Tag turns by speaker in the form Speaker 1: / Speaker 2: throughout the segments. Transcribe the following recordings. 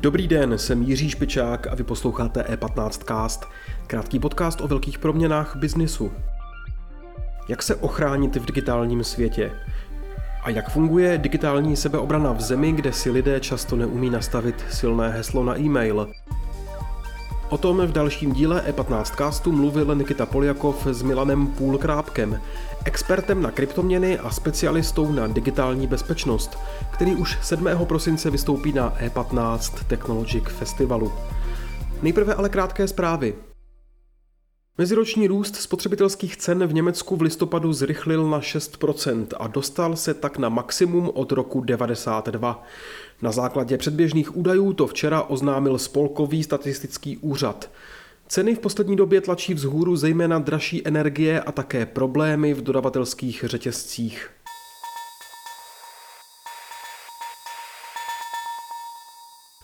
Speaker 1: Dobrý den, jsem Jiří Špičák a vy posloucháte E15 Cast, krátký podcast o velkých proměnách biznisu. Jak se ochránit v digitálním světě? A jak funguje digitální sebeobrana v zemi, kde si lidé často neumí nastavit silné heslo na e-mail? O tom v dalším díle E15 castu mluvil Nikita Poljakov s Milanem Půlkrápkem, expertem na kryptoměny a specialistou na digitální bezpečnost, který už 7. prosince vystoupí na E15 Technologic Festivalu. Nejprve ale krátké zprávy. Meziroční růst spotřebitelských cen v Německu v listopadu zrychlil na 6% a dostal se tak na maximum od roku 92. Na základě předběžných údajů to včera oznámil Spolkový statistický úřad. Ceny v poslední době tlačí vzhůru zejména dražší energie a také problémy v dodavatelských řetězcích.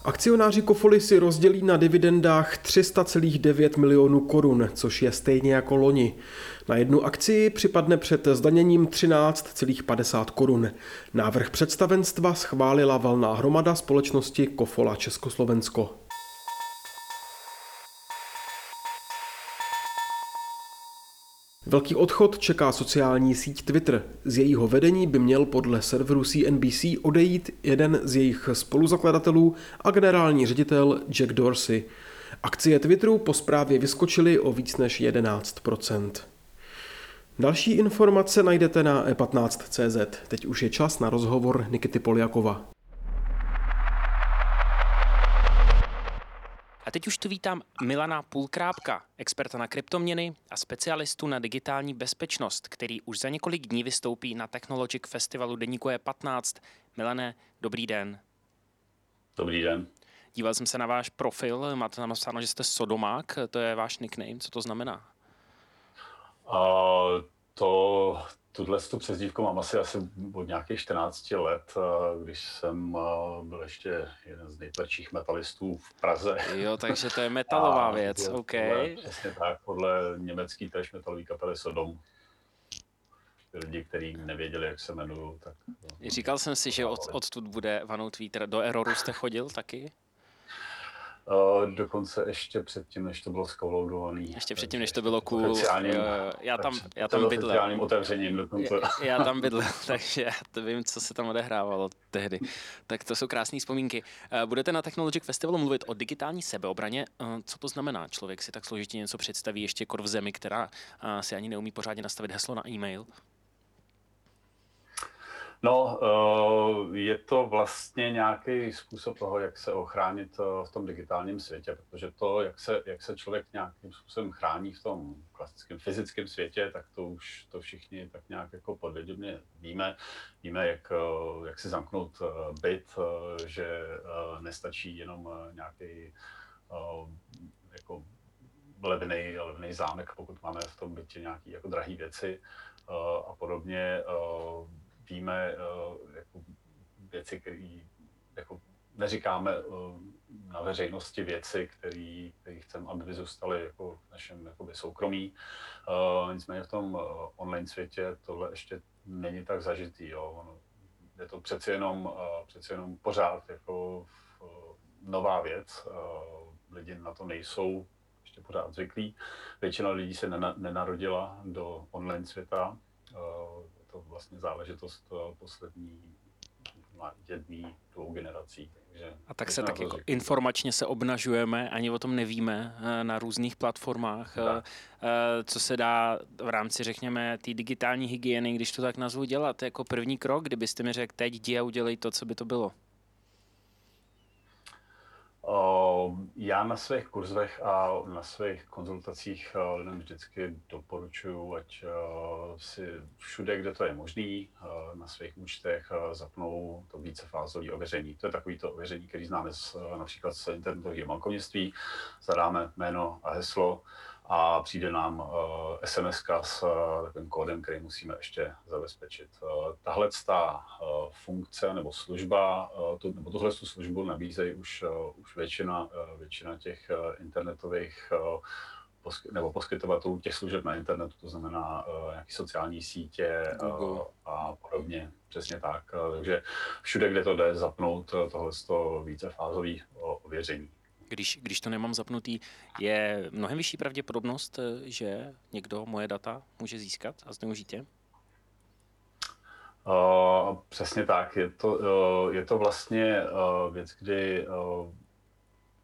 Speaker 1: Akcionáři Kofoly si rozdělí na dividendách 300,9 milionů korun, což je stejně jako loni. Na jednu akci připadne před zdaněním 13,50 korun. Návrh představenstva schválila valná hromada společnosti Kofola Československo. Velký odchod čeká sociální síť Twitter. Z jejího vedení by měl podle serveru CNBC odejít jeden z jejich spoluzakladatelů a generální ředitel Jack Dorsey. Akcie Twitteru po zprávě vyskočily o víc než 11% Další informace najdete na e15.cz. Teď už je čas na rozhovor Nikity Poljakova.
Speaker 2: Teď už tu vítám Milana Půlkrápka, experta na kryptoměny a specialistu na digitální bezpečnost, který už za několik dní vystoupí na Technologic Festivalu Deníku E15. Milane, dobrý den.
Speaker 3: Dobrý den.
Speaker 2: Díval jsem se na váš profil, máte tam napsáno, že jste sodomák, to je váš nickname, co to znamená?
Speaker 3: Uh, to, tuhle tu přezdívku mám asi, asi od nějakých 14 let, když jsem byl ještě jeden z nejtvrdších metalistů v Praze.
Speaker 2: Jo, takže to je metalová a věc, OK. Podle,
Speaker 3: přesně tak, podle německý trash metalové kapely Sodom. Lidi, kteří nevěděli, jak se jmenují. Tak,
Speaker 2: Říkal jsem si, že od, odtud bude vanout vítr. Do Eroru jste chodil taky?
Speaker 3: Uh, dokonce ještě předtím, než to bylo skoloudovaný.
Speaker 2: Ještě předtím, než to bylo cool. Jo, já tam, já tam bydlel.
Speaker 3: otevřením dokonce.
Speaker 2: Já, já tam bydlel, takže já to vím, co se tam odehrávalo tehdy. Tak to jsou krásné vzpomínky. Uh, budete na Technologic Festivalu mluvit o digitální sebeobraně. Uh, co to znamená? Člověk si tak složitě něco představí ještě kor v zemi, která si ani neumí pořádně nastavit heslo na e-mail.
Speaker 3: No, eh, je to vlastně nějaký způsob toho, jak se ochránit eh, v tom digitálním světě, protože to, jak se, jak se člověk nějakým způsobem chrání v tom klasickém fyzickém světě, tak to už to všichni tak nějak jako podvědomě víme. Víme, jak, eh, jak si zamknout byt, že nestačí jenom nějaký jako levný, levný zámek, pokud máme v tom bytě nějaké jako drahé věci a podobně víme uh, jako věci, které jako neříkáme uh, na veřejnosti věci, které chceme, aby by zůstaly jako v našem jakoby, soukromí. Uh, nicméně v tom online světě tohle ještě není tak zažitý. Jo. Je to přeci jenom, přeci jenom pořád jako nová věc. Lidi na to nejsou ještě pořád zvyklí. Většina lidí se nena, nenarodila do online světa. To vlastně záležitost eh, poslední jedný, dvou generací. Takže
Speaker 2: a tak se tak jako informačně se obnažujeme, ani o tom nevíme eh, na různých platformách, tak. Eh, co se dá v rámci, řekněme, té digitální hygieny, když to tak nazvu, dělat jako první krok, kdybyste mi řekl, teď jdi a udělej to, co by to bylo.
Speaker 3: Já na svých kurzech a na svých konzultacích lidem vždycky doporučuji, ať si všude, kde to je možný, na svých účtech zapnou to vícefázové ověření. To je takový to ověření, který známe z, například z internetového bankovnictví. Zadáme jméno a heslo a přijde nám SMS s uh, takovým kódem, který musíme ještě zabezpečit. Uh, tahle ta funkce nebo služba, tu, nebo tuhle tu službu nabízejí už, už většina, většina těch internetových nebo poskytovatelů těch služeb na internetu, to znamená uh, nějaké sociální sítě uh, a podobně. Přesně tak. Uh, takže všude, kde to jde, zapnout tohle vícefázový ověření.
Speaker 2: Když, když to nemám zapnutý, je mnohem vyšší pravděpodobnost, že někdo moje data může získat a zneužít je?
Speaker 3: Uh, přesně tak. Je to, uh, je to vlastně uh, věc, kdy uh,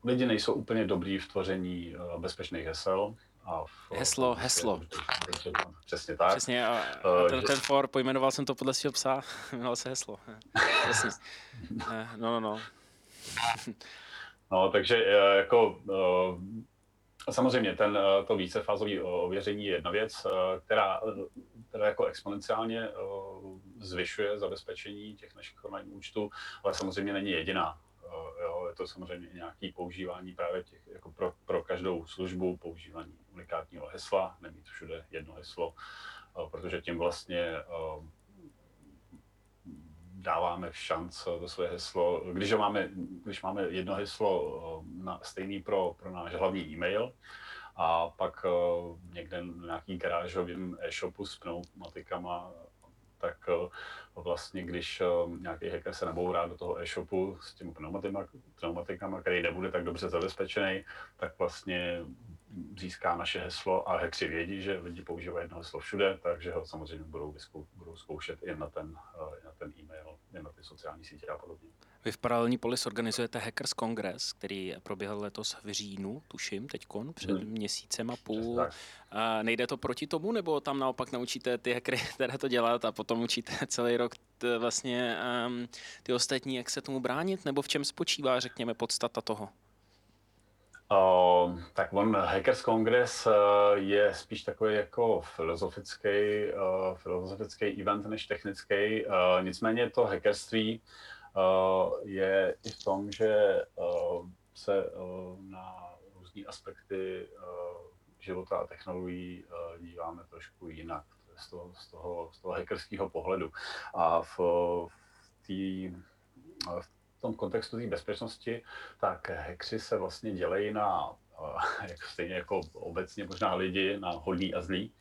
Speaker 3: lidi nejsou úplně dobrý v tvoření uh, bezpečných hesel.
Speaker 2: A v, heslo, uh, heslo.
Speaker 3: Přesně tak.
Speaker 2: Přesně, a, a ten, ten for, pojmenoval jsem to podle svého psa, jmenoval se heslo. Přesně. No, no, no.
Speaker 3: No, takže jako uh, Samozřejmě, ten, to vícefázové ověření je jedna věc, která, která jako exponenciálně zvyšuje zabezpečení těch našich online účtů, ale samozřejmě není jediná. Eh, jo, je to samozřejmě nějaké používání právě těch, jako pro, pro každou službu, používání unikátního hesla, nemít všude jedno heslo, eh, protože tím vlastně eh, dáváme šanc to své heslo. Když, máme, když máme jedno heslo na, stejný pro, pro náš hlavní e-mail, a pak někde v nějaký garážovém e-shopu s pneumatikama tak eh, vlastně, když eh, nějaký hacker se nabourá do toho e-shopu s těmi pneumatikama, který nebude tak dobře zabezpečený, tak vlastně získá naše heslo a hackři vědí, že lidi používají jedno heslo všude, takže ho samozřejmě budou, vyskou, budou zkoušet i na ten, eh, na ty sociální sítě a podobně.
Speaker 2: Vy v Paralelní polis organizujete Hackers Congress, který proběhl letos v říjnu, tuším, teďkon, před hmm. měsícem a půl. A nejde to proti tomu, nebo tam naopak naučíte ty hackery, které to dělat a potom učíte celý rok t, vlastně um, ty ostatní, jak se tomu bránit, nebo v čem spočívá, řekněme, podstata toho?
Speaker 3: Uh, tak on Hackers Congress uh, je spíš takový jako filozofický, uh, filozofický event než technický. Uh, nicméně to hackerství je i v tom, že se na různé aspekty života a technologií díváme trošku jinak z toho, z toho, z toho hackerského pohledu. A v, v, tý, v tom kontextu té bezpečnosti, tak hackři se vlastně dělejí na, eh, jak stejně jako obecně možná lidi, na hodní a zlí.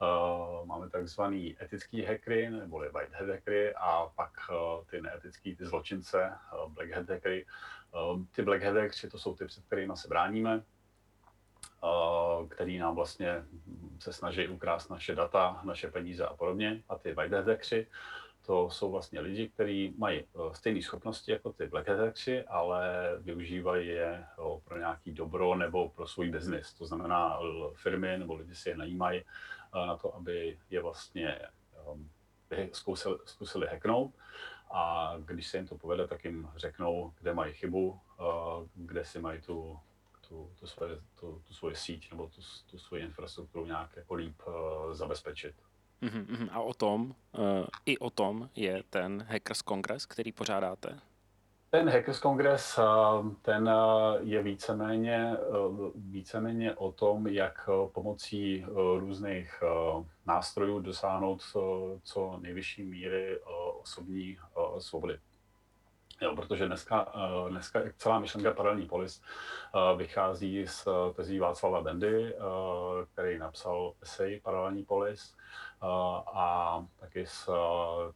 Speaker 3: Uh, máme takzvaný etický hackery, neboli white hat a pak uh, ty neetický, ty zločince, black hat ty black hat to jsou ty, před kterými se bráníme, který nám vlastně se snaží ukrást naše data, naše peníze a podobně. A ty white hat to jsou vlastně lidi, kteří mají eh, stejné schopnosti jako ty black hackři, ale využívají je eh, pro nějaký dobro nebo pro svůj biznis. To znamená, firmy nebo lidi si je najímají eh, na to, aby je vlastně zkusili, zkusili hacknout a když se jim to povede, tak jim řeknou, kde mají chybu, kde si mají tu, tu, tu, svoje, tu, tu svoji síť nebo tu, tu svoji infrastrukturu nějak jako líp zabezpečit.
Speaker 2: Uh-huh, a o tom, uh, i o tom je ten Hackers Congress, který pořádáte?
Speaker 3: Ten Hackers Congress, uh, ten uh, je víceméně, víceméně o tom, jak pomocí různých nástrojů dosáhnout co nejvyšší míry osobní svobody. Jo, protože dneska, dneska celá myšlenka paralelní polis vychází z tezí Václava Bendy, který napsal esej Paralelní polis, a taky z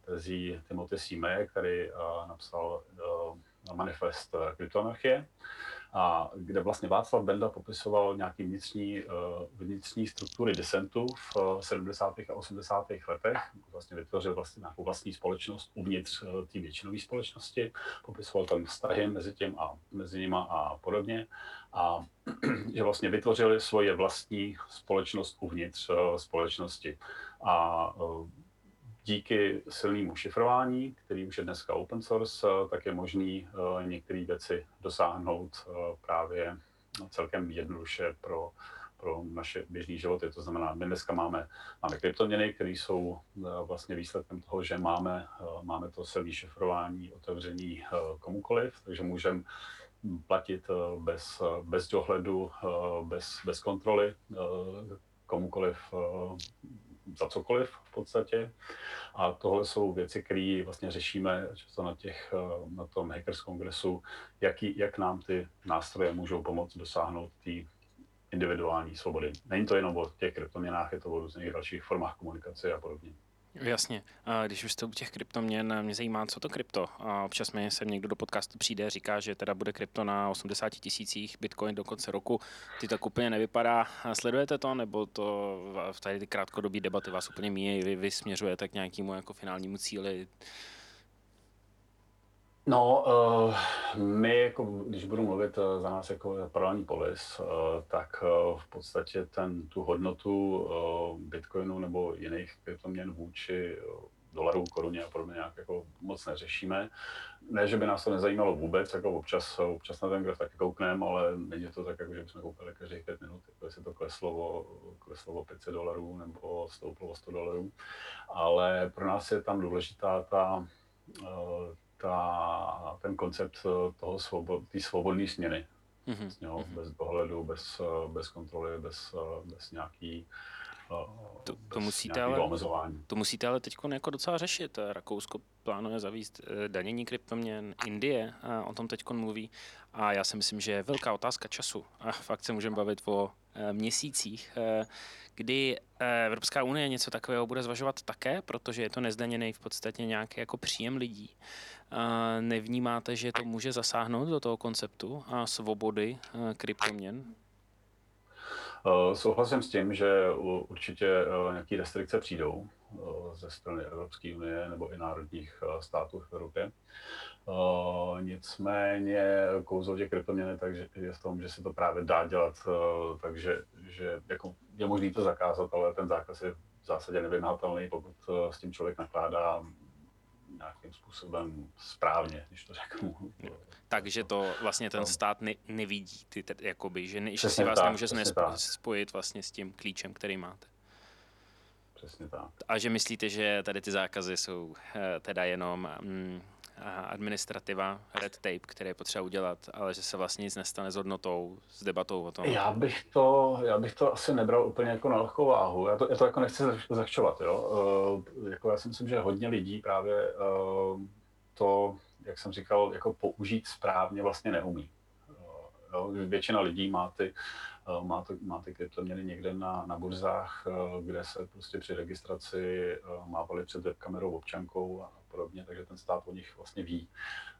Speaker 3: tezí Timothy Sime, který napsal manifest kryptoanarchie a kde vlastně Václav Benda popisoval nějaký vnitřní, vnitřní struktury disentu v 70. a 80. letech. Vlastně vytvořil vlastně nějakou vlastní společnost uvnitř té většinové společnosti, popisoval tam vztahy mezi tím a mezi nima a podobně. A že vlastně vytvořili svoje vlastní společnost uvnitř společnosti a díky silnému šifrování, který už je dneska open source, e, tak je možný e, některé věci dosáhnout právě celkem jednoduše pro, pro naše běžné životy. To znamená, my dneska máme, máme kryptoměny, které jsou vlastně výsledkem toho, že máme, máme to silné šifrování otevření komukoliv, takže můžeme platit bez, bez dohledu, bez, bez kontroly komukoliv za cokoliv v podstatě. A tohle jsou věci, které vlastně řešíme často na, těch, eh, na tom Hackers Kongresu, jaký, jak nám ty nástroje můžou pomoct dosáhnout té individuální svobody. Není to jenom o těch kryptoměnách, je to o různých dalších formách komunikace a podobně.
Speaker 2: Jasně. Když už jste u těch kryptoměn, mě zajímá, co to krypto. Občas mi sem někdo do podcastu přijde, říká, že teda bude krypto na 80 tisících, bitcoin do konce roku. Ty tak úplně nevypadá. Sledujete to, nebo to v tady ty krátkodobé debaty vás úplně míjí, vy, vy směřujete k nějakému jako finálnímu cíli?
Speaker 3: No, uh, my, jako, když budu mluvit uh, za nás jako paralelní polis, uh, tak uh, v podstatě ten, tu hodnotu uh, bitcoinu nebo jiných kryptoměn vůči uh, dolarů, koruně a podobně nějak jako moc neřešíme. Ne, že by nás to nezajímalo vůbec, jako občas, občas na ten graf taky koukneme, ale není to tak, jako že bychom koukali každých pět minut, jako jestli to kleslo o, kleslo o 500 dolarů nebo stouplo o 100 dolarů. Ale pro nás je tam důležitá ta, ta, ten koncept eh, toho svobod, té svobodné směny. Mm-hmm. Jo, mm-hmm. Bez dohledu, bez, eh, bez kontroly, bez, eh, bez nějaký
Speaker 2: to, to, musíte ale, to musíte ale teď jako docela řešit. Rakousko plánuje zavíst danění kryptoměn, Indie o tom teď mluví a já si myslím, že je velká otázka času. A fakt se můžeme bavit o měsících, kdy Evropská unie něco takového bude zvažovat také, protože je to nezdaněný v podstatě nějaký jako příjem lidí nevnímáte, že to může zasáhnout do toho konceptu a svobody kryptoměn?
Speaker 3: Uh, souhlasím s tím, že určitě uh, nějaké restrikce přijdou uh, ze strany Evropské unie nebo i národních států v Evropě. Nicméně kouzlo těch kryptoměny takže je v tom, že se to právě dá dělat, takže že jako je možné to zakázat, ale ten zákaz je v zásadě nevymahatelný, pokud s tím člověk nakládá nějakým způsobem správně, když to řeknu.
Speaker 2: Takže to vlastně ten no. stát ne, nevidí, ty, jakoby, že, ne, že si vás tak, nemůže spojit vlastně s tím klíčem, který máte.
Speaker 3: Přesně tak.
Speaker 2: A že myslíte, že tady ty zákazy jsou eh, teda jenom mm, administrativa, red tape, které je potřeba udělat, ale že se vlastně nic nestane s hodnotou, s debatou o tom.
Speaker 3: Já bych to, já bych to asi nebral úplně jako na lehkou váhu. Já to, já to jako nechci zahčovat. Jo? Uh, jako já si myslím, že hodně lidí právě uh, to, jak jsem říkal, jako použít správně vlastně neumí. Jo? Většina lidí má ty, uh, má, to, má ty kryptoměny někde na, na burzách, uh, kde se prostě při registraci uh, mávali před webkamerou občankou a podobně, takže ten stát o nich vlastně ví,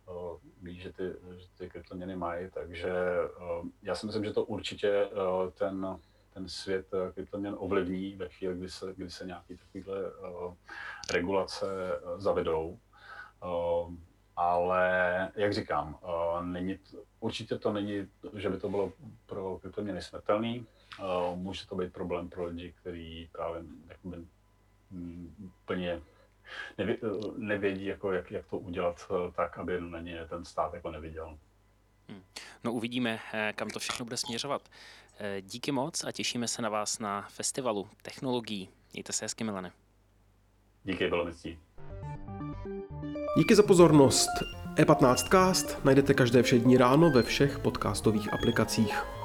Speaker 3: eh, ví, že ty, že ty kryptoměny mají, takže eh, já si myslím, že to určitě eh, ten, ten svět kryptoměn ovlivní ve chvíli, kdy se, kdy se nějaké takovéhle regulace zavedou. Ale jak říkám, není, určitně to není, že by to bylo pro kryptoměny smrtelný. Může to být problém pro lidi, kteří právě jakoby, mm, plně nevě, nevědí, jako jak, jak to udělat eh, tak, aby na ně ten stát jako neviděl.
Speaker 2: Hmm. No uvidíme, eh, kam to všechno bude směřovat. Eh, díky moc a těšíme se na vás na festivalu technologií. Mějte se hezky, Milane.
Speaker 3: Díky, bylo mi
Speaker 1: Díky za pozornost. E15cast najdete každé všední ráno ve všech podcastových aplikacích.